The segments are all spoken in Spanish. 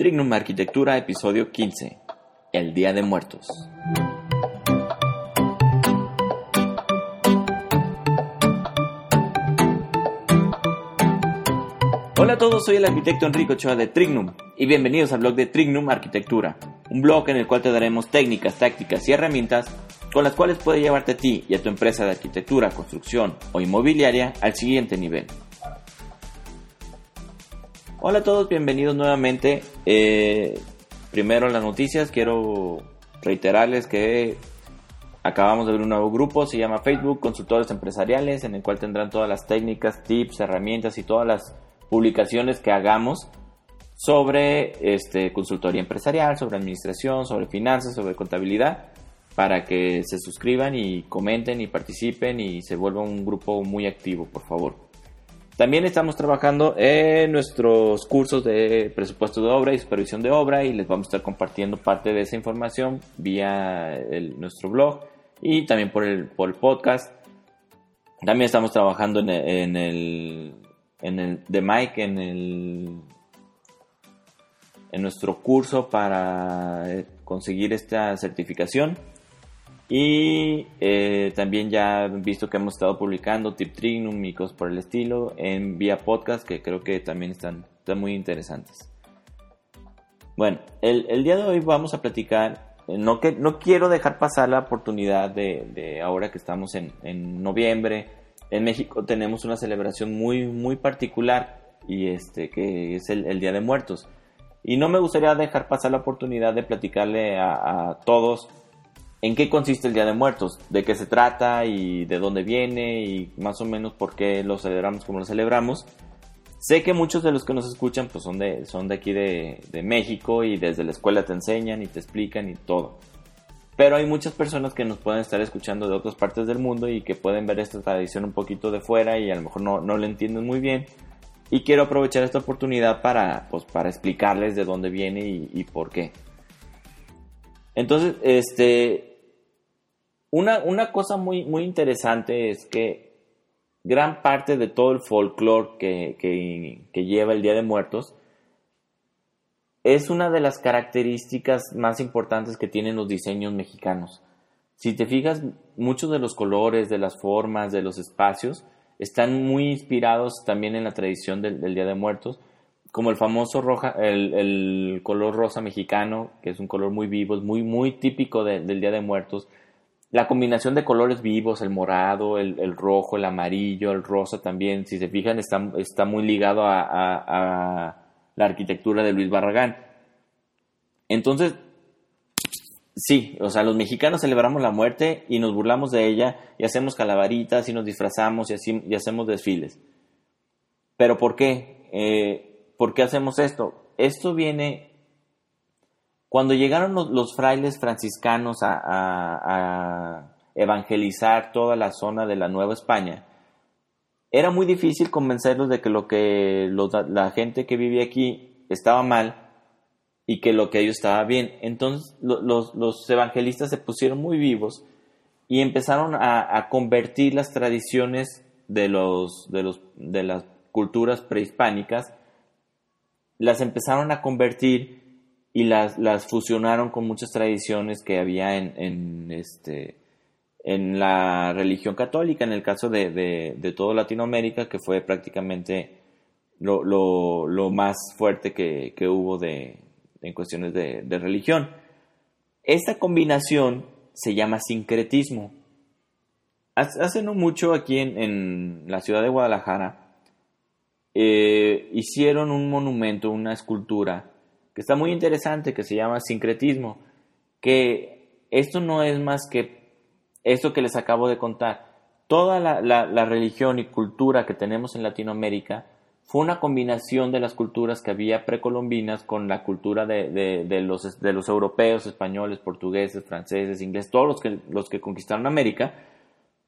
Trignum Arquitectura, episodio 15. El Día de Muertos. Hola a todos, soy el arquitecto Enrico Ochoa de Trignum y bienvenidos al blog de Trignum Arquitectura, un blog en el cual te daremos técnicas, tácticas y herramientas con las cuales puedes llevarte a ti y a tu empresa de arquitectura, construcción o inmobiliaria al siguiente nivel. Hola a todos, bienvenidos nuevamente. Eh, primero las noticias, quiero reiterarles que acabamos de ver un nuevo grupo, se llama Facebook Consultores Empresariales, en el cual tendrán todas las técnicas, tips, herramientas y todas las publicaciones que hagamos sobre este, consultoría empresarial, sobre administración, sobre finanzas, sobre contabilidad, para que se suscriban y comenten y participen y se vuelva un grupo muy activo, por favor. También estamos trabajando en nuestros cursos de presupuesto de obra y supervisión de obra y les vamos a estar compartiendo parte de esa información vía nuestro blog y también por el, por el podcast. También estamos trabajando en el, en el, en el de Mike, en el en nuestro curso para conseguir esta certificación. Y eh, también ya han visto que hemos estado publicando tip trignum y cosas por el estilo en vía podcast que creo que también están, muy interesantes. Bueno, el, día de hoy vamos a platicar, eh, no, que, no quiero dejar pasar la oportunidad de, ahora que estamos en, noviembre, en México tenemos una celebración muy, muy particular y este que es el, Día de Muertos. Y no me gustaría dejar pasar la oportunidad de platicarle a todos en qué consiste el Día de Muertos, de qué se trata y de dónde viene y más o menos por qué lo celebramos como lo celebramos. Sé que muchos de los que nos escuchan pues son de, son de aquí de, México y desde la escuela te enseñan y te explican y todo. Pero hay muchas personas que nos pueden estar escuchando de otras partes del mundo y que pueden ver esta tradición un poquito de fuera y a lo mejor no, no lo entienden muy bien. Y quiero aprovechar esta oportunidad para, pues, para explicarles de dónde viene y, y por qué. Entonces, este, una, cosa muy, muy interesante es que gran parte de todo el folclore que, lleva el Día de Muertos es una de las características más importantes que tienen los diseños mexicanos. Si te fijas, muchos de los colores, de las formas, de los espacios, están muy inspirados también en la tradición del, Día de Muertos, como el famoso roja, el, color rosa mexicano, que es un color muy vivo, es muy, muy típico del Día de Muertos la combinación de colores vivos, el morado, el, rojo, el amarillo, el rosa también, si se fijan, está, está muy ligado a, la arquitectura de Luis Barragán. Entonces, sí, o sea, los mexicanos celebramos la muerte y nos burlamos de ella y hacemos calavaritas y nos disfrazamos y, y hacemos desfiles. Pero ¿por qué? Eh, ¿Por qué hacemos esto? Esto viene cuando llegaron los, frailes franciscanos a, evangelizar toda la zona de la Nueva España, era muy difícil convencerlos de que lo que la gente que vivía aquí estaba mal y que lo que ellos estaba bien. Entonces los, evangelistas se pusieron muy vivos y empezaron a, convertir las tradiciones de, los, de, los, de las culturas prehispánicas, las empezaron a convertir y las, las fusionaron con muchas tradiciones que había en, en, este, en la religión católica, en el caso de, de, toda Latinoamérica, que fue prácticamente lo, lo, lo más fuerte que, que hubo de, en cuestiones de, de, religión. Esta combinación se llama sincretismo. Hace no mucho aquí en, en la ciudad de Guadalajara eh, hicieron un monumento, una escultura, que está muy interesante, que se llama sincretismo, que esto no es más que esto que les acabo de contar. Toda la, religión y cultura que tenemos en Latinoamérica fue una combinación de las culturas que había precolombinas con la cultura de, los, de los europeos, españoles, portugueses, franceses, ingleses, todos los que, los que conquistaron América.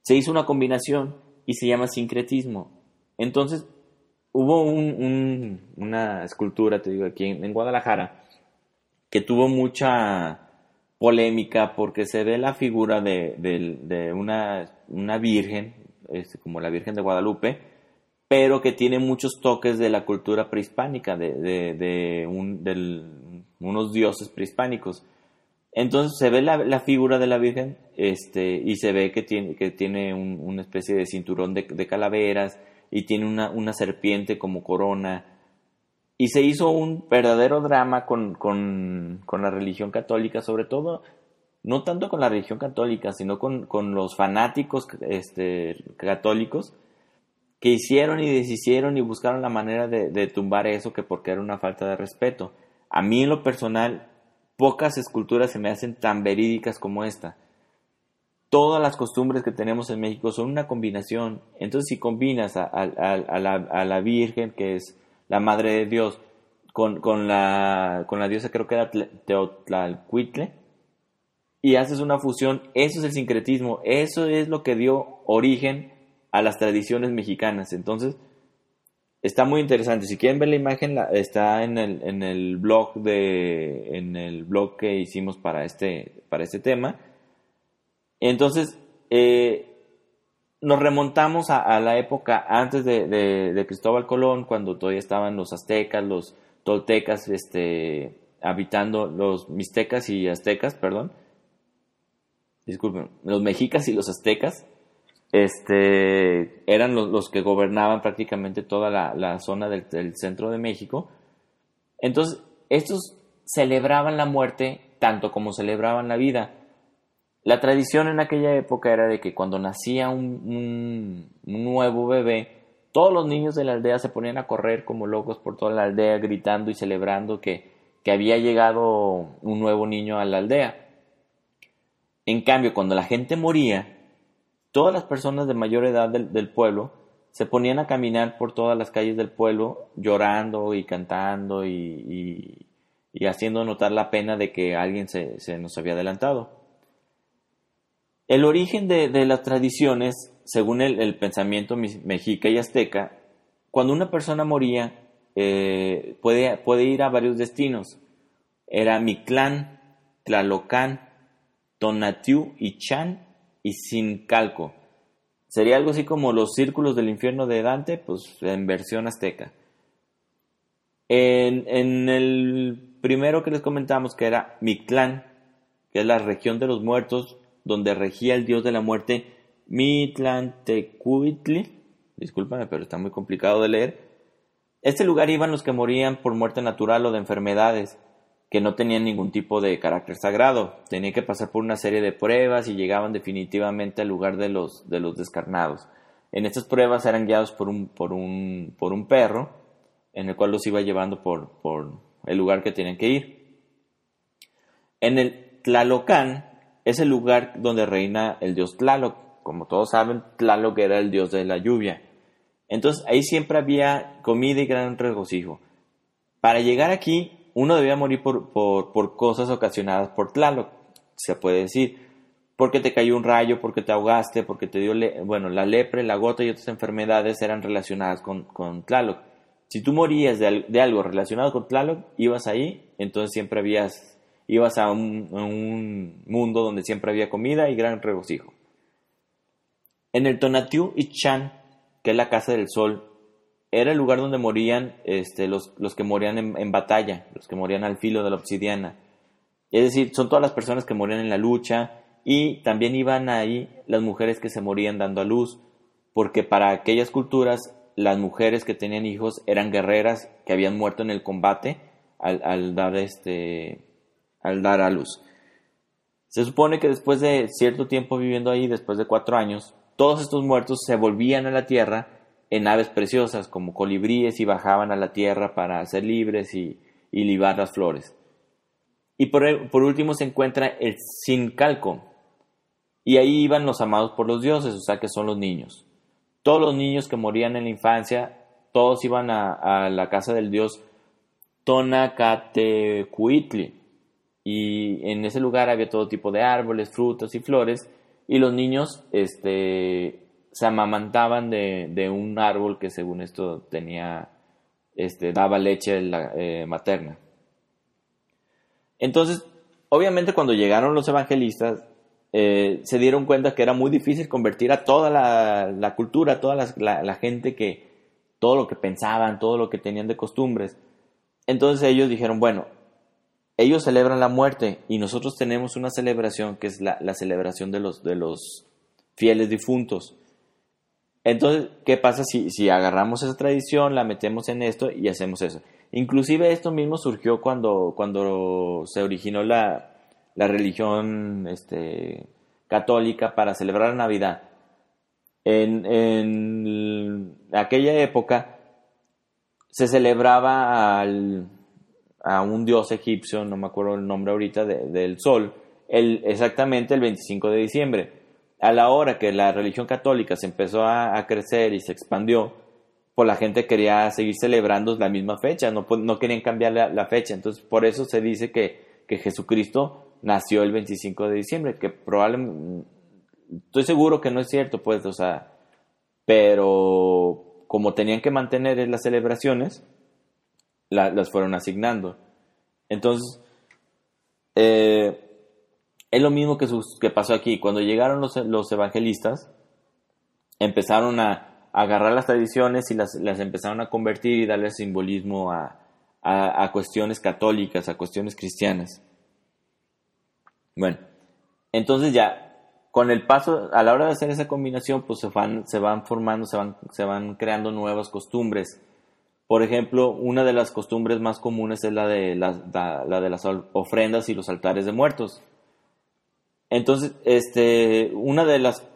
Se hizo una combinación y se llama sincretismo. Entonces, hubo una escultura, te digo, aquí en, Guadalajara, que tuvo mucha polémica porque se ve la figura de, una, virgen, este, como la Virgen de Guadalupe, pero que tiene muchos toques de la cultura prehispánica, de, un, del unos dioses prehispánicos. Entonces se ve la, figura de la Virgen este, y se ve que tiene, que tiene una especie de cinturón de, calaveras y tiene una, una, serpiente como corona. Y se hizo un verdadero drama con, con, con, la religión católica, sobre todo, no tanto con la religión católica, sino con, con los fanáticos este, católicos que hicieron y deshicieron y buscaron la manera de, de tumbar eso que porque era una falta de respeto. A mí en lo personal Pocas esculturas se me hacen tan verídicas como esta. Todas las costumbres que tenemos en México son una combinación. Entonces, si combinas a, la, Virgen, que es la Madre de Dios, con, la, la diosa, creo que era Teotlalcuitle, y haces una fusión, eso es el sincretismo, eso es lo que dio origen a las tradiciones mexicanas. Entonces, Está muy interesante. Si quieren ver la imagen, está en el, en el blog de, en el blog que hicimos para este, para este tema. Entonces, eh, nos remontamos a, la época antes de, Cristóbal Colón, cuando todavía estaban los aztecas, los toltecas, este, habitando, los mixtecas y aztecas, perdón. Disculpen, los mexicas y los aztecas este, eran los, que gobernaban prácticamente toda la, zona del, centro de México. Entonces, estos celebraban la muerte tanto como celebraban la vida. La tradición en aquella época era de que cuando nacía un, nuevo bebé, todos los niños de la aldea se ponían a correr como locos por toda la aldea gritando y celebrando que, había llegado un nuevo niño a la aldea. En cambio, cuando la gente moría, todas las personas de mayor edad del, pueblo se ponían a caminar por todas las calles del pueblo llorando y cantando y, haciendo notar la pena de que alguien se, nos había adelantado. El origen de, las tradiciones, según el, pensamiento mexica y azteca, cuando una persona moría, eh, puede, ir a varios destinos. Era Mictlán, Tlalocán, Tonatiuh y Chan y sin calco. Sería algo así como los círculos del infierno de Dante, pues en versión azteca. En, el primero que les comentamos, que era Mictlán, que es la región de los muertos, donde regía el dios de la muerte, Tecuitli, discúlpame, pero está muy complicado de leer. Este lugar iban los que morían por muerte natural o de enfermedades que no tenían ningún tipo de carácter sagrado. Tenían que pasar por una serie de pruebas y llegaban definitivamente al lugar de los, de los descarnados. En estas pruebas eran guiados por un, por un, por un perro, en el cual los iba llevando por, por el lugar que tenían que ir. En el Tlalocán es el lugar donde reina el dios Tlaloc. Como todos saben, Tlaloc era el dios de la lluvia. Entonces ahí siempre había comida y gran regocijo. Para llegar aquí uno debía morir por, por, cosas ocasionadas por Tlaloc, se puede decir, porque te cayó un rayo, porque te ahogaste, porque te dio, bueno, la lepre, la gota y otras enfermedades eran relacionadas con, con Tlaloc. Si tú morías de, algo relacionado con Tlaloc, ibas ahí, entonces siempre habías, ibas a un, mundo donde siempre había comida y gran regocijo. En el Tonatiuh y Chan, que es la casa del sol, era el lugar donde morían este, los, los que morían en, batalla, los que morían al filo de la obsidiana. Es decir, son todas las personas que morían en la lucha y también iban ahí las mujeres que se morían dando a luz, porque para aquellas culturas las mujeres que tenían hijos eran guerreras que habían muerto en el combate al, dar, este, al dar a luz. Se supone que después de cierto tiempo viviendo ahí, después de cuatro años, todos estos muertos se volvían a la tierra en aves preciosas como colibríes y bajaban a la tierra para ser libres y, y libar las flores. Y por, por, último se encuentra el sincalco, y ahí iban los amados por los dioses, o sea que son los niños. Todos los niños que morían en la infancia, todos iban a, la casa del dios Tonacatecuitli, y en ese lugar había todo tipo de árboles, frutas y flores, y los niños este, se amamantaban de, un árbol que según esto tenía, este, daba leche eh, materna. Entonces, obviamente cuando llegaron los evangelistas, eh, se dieron cuenta que era muy difícil convertir a toda la, cultura, toda la, gente que, todo lo que pensaban, todo lo que tenían de costumbres. Entonces ellos dijeron, bueno, ellos celebran la muerte y nosotros tenemos una celebración que es la, celebración de los, de los fieles difuntos. Entonces, ¿qué pasa si, si agarramos esa tradición, la metemos en esto y hacemos eso? Inclusive esto mismo surgió cuando, cuando se originó la, la religión este, católica para celebrar la Navidad. En, en aquella época se celebraba al, a un dios egipcio, no me acuerdo el nombre ahorita, del sol, el, exactamente el 25 de diciembre. A la hora que la religión católica se empezó a, crecer y se expandió, pues la gente quería seguir celebrando la misma fecha, no, no querían cambiar la, fecha. Entonces, por eso se dice que, Jesucristo nació el 25 de diciembre, que probablemente, estoy seguro que no es cierto, pues, o sea, pero como tenían que mantener las celebraciones, las fueron asignando. Entonces, eh, es lo mismo que, que, pasó aquí. Cuando llegaron los, evangelistas, empezaron a, agarrar las tradiciones y las, empezaron a convertir y darle simbolismo a, cuestiones católicas, a cuestiones cristianas. Bueno, entonces ya, con el paso, a la hora de hacer esa combinación, pues se van, se van formando, se van, se van creando nuevas costumbres por ejemplo, una de las costumbres más comunes es la de, la, de las ofrendas y los altares de muertos. Entonces, este, una de las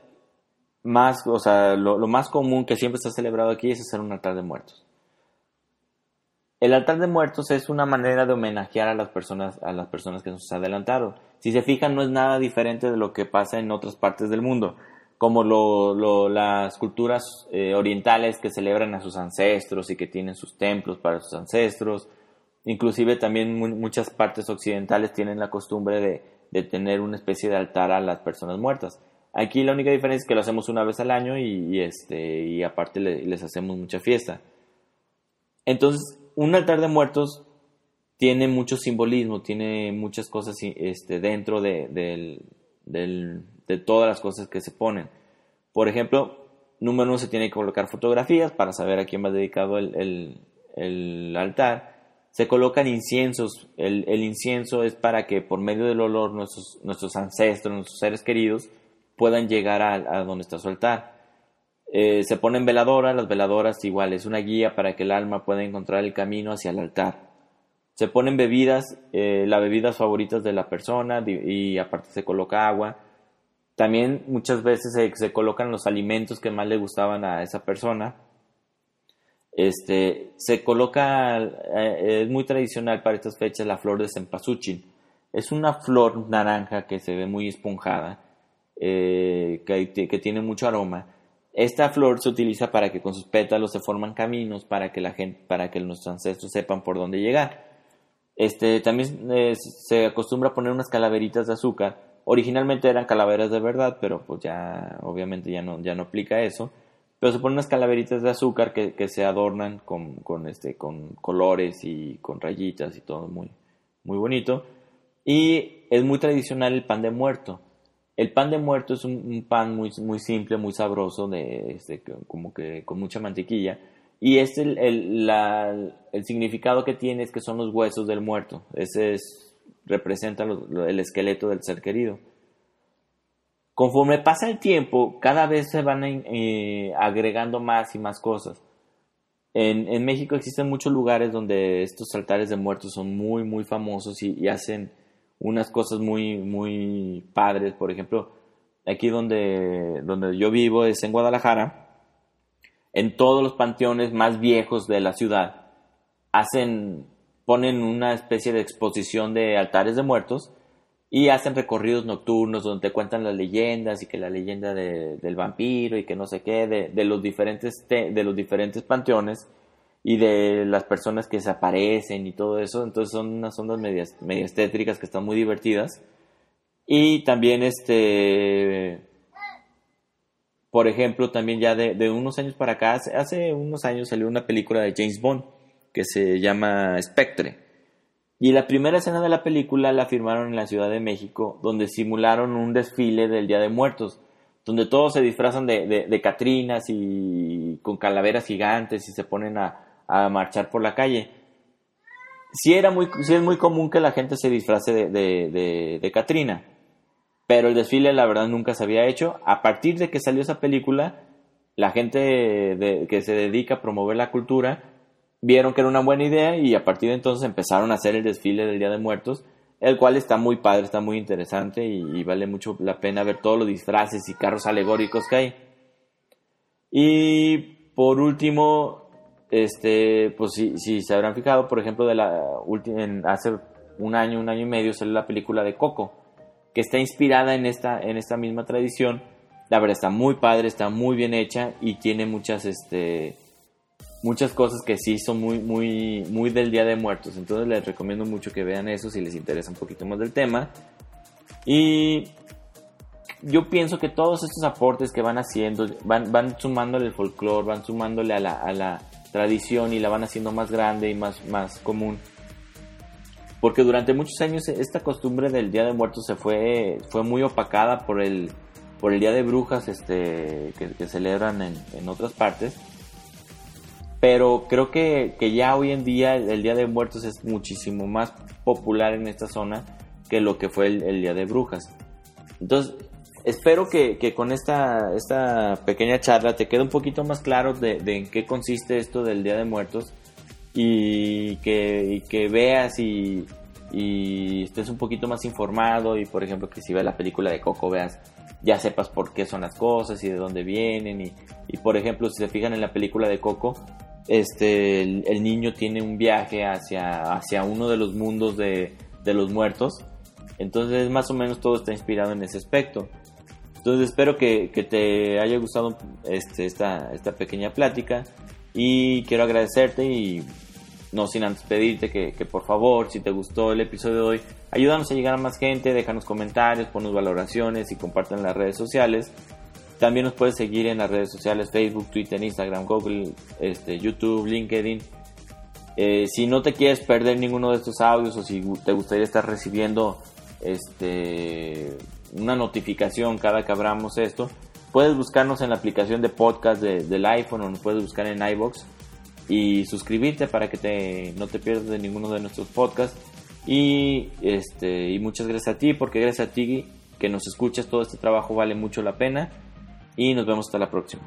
más, o sea, lo, más común que siempre ha celebrado aquí es hacer un altar de muertos. El altar de muertos es una manera de homenajear a las personas, a las personas que nos adelantaron. Si se fijan, no es nada diferente de lo que pasa en otras partes del mundo como lo, las culturas eh, orientales que celebran a sus ancestros y que tienen sus templos para sus ancestros. Inclusive también muchas partes occidentales tienen la costumbre de, tener una especie de altar a las personas muertas. Aquí la única diferencia es que lo hacemos una vez al año y, este, y aparte les hacemos mucha fiesta. Entonces, un altar de muertos tiene mucho simbolismo, tiene muchas cosas este, dentro de, de todas las cosas que se ponen. Por ejemplo, número uno se tiene que colocar fotografías para saber a quién va dedicado el, altar. Se colocan inciensos. El, incienso es para que por medio del olor nuestros, nuestros ancestros, nuestros seres queridos puedan llegar a, donde está su altar. Eh, se ponen veladoras, las veladoras igual es una guía para que el alma pueda encontrar el camino hacia el altar. Se ponen bebidas, eh, las bebidas favoritas de la persona y aparte se coloca agua. También muchas veces se, colocan los alimentos que más le gustaban a esa persona. Este, se coloca, eh, es muy tradicional para estas fechas la flor de cempasúchil. Es una flor naranja que se ve muy esponjada, eh, que, que, tiene mucho aroma. Esta flor se utiliza para que con sus pétalos se forman caminos para que la gente, para que nuestros ancestros sepan por dónde llegar. Este, también eh, se acostumbra a poner unas calaveritas de azúcar Originalmente eran calaveras de verdad, pero pues ya obviamente ya no, ya no aplica eso. Pero se ponen unas calaveritas de azúcar que, que se adornan con, con, este, con colores y con rayitas y todo muy, muy bonito. Y es muy tradicional el pan de muerto. El pan de muerto es un, pan muy, muy simple, muy sabroso, de, este, como que con mucha mantequilla. Y es el, el, el significado que tiene es que son los huesos del muerto. Ese es representa el esqueleto del ser querido. Conforme pasa el tiempo, cada vez se van eh, agregando más y más cosas. En, México existen muchos lugares donde estos altares de muertos son muy, muy famosos y, hacen unas cosas muy, muy padres. Por ejemplo, aquí donde, donde yo vivo es en Guadalajara. En todos los panteones más viejos de la ciudad hacen ponen una especie de exposición de altares de muertos y hacen recorridos nocturnos donde te cuentan las leyendas y que la leyenda del vampiro y que no sé qué, de, los diferentes de los diferentes panteones y de las personas que se aparecen y todo eso. Entonces son unas ondas medias, medias tétricas que están muy divertidas. Y también este por ejemplo, también ya de, de unos años para acá, hace unos años salió una película de James Bond que se llama Spectre. Y la primera escena de la película la filmaron en la Ciudad de México, donde simularon un desfile del Día de Muertos, donde todos se disfrazan de, de, catrinas y con calaveras gigantes y se ponen a, marchar por la calle. sí, era muy, sí es muy común que la gente se disfrace de, de, Katrina, pero el desfile la verdad nunca se había hecho. A partir de que salió esa película, la gente que se dedica a promover la cultura vieron que era una buena idea y a partir de entonces empezaron a hacer el desfile del Día de Muertos, el cual está muy padre, está muy interesante y, vale mucho la pena ver todos los disfraces y carros alegóricos que hay. Y por último, este, pues si, se habrán fijado, por ejemplo, de la en, hace un año, un año y medio salió la película de Coco, que está inspirada en esta, en esta misma tradición. La verdad está muy padre, está muy bien hecha y tiene muchas, este, muchas cosas que sí son muy, muy, muy del Día de Muertos. Entonces les recomiendo mucho que vean eso si les interesa un poquito más del tema. Y yo pienso que todos estos aportes que van haciendo, van, van sumándole el folclore, van sumándole a la, a la, tradición y la van haciendo más grande y más, más común. Porque durante muchos años esta costumbre del Día de Muertos se fue, fue muy opacada por el, por el Día de Brujas este, que, celebran en, en otras partes pero creo que, ya hoy en día el, Día de Muertos es muchísimo más popular en esta zona que lo que fue el, Día de Brujas. Entonces, espero que, con esta, esta pequeña charla te quede un poquito más claro de, en qué consiste esto del Día de Muertos y que, que veas y, estés un poquito más informado y por ejemplo que si ves la película de Coco veas ya sepas por qué son las cosas y de dónde vienen y, y por ejemplo si se fijan en la película de Coco este, el, niño tiene un viaje hacia, hacia uno de los mundos de, los muertos. Entonces más o menos todo está inspirado en ese aspecto. Entonces espero que, te haya gustado este, esta, esta pequeña plática y quiero agradecerte y no sin antes pedirte que, por favor, si te gustó el episodio de hoy, ayúdanos a llegar a más gente, déjanos comentarios, ponos valoraciones y compartan las redes sociales. También nos puedes seguir en las redes sociales, Facebook, Twitter, Instagram, Google, este, YouTube, LinkedIn. Eh, si no te quieres perder ninguno de estos audios o si te gustaría estar recibiendo este, una notificación cada que abramos esto, puedes buscarnos en la aplicación de podcast del iPhone o nos puedes buscar en iBox y suscribirte para que te, no te pierdas de ninguno de nuestros podcasts. Y, este, y muchas gracias a ti, porque gracias a ti que nos escuchas todo este trabajo vale mucho la pena y nos vemos hasta la próxima.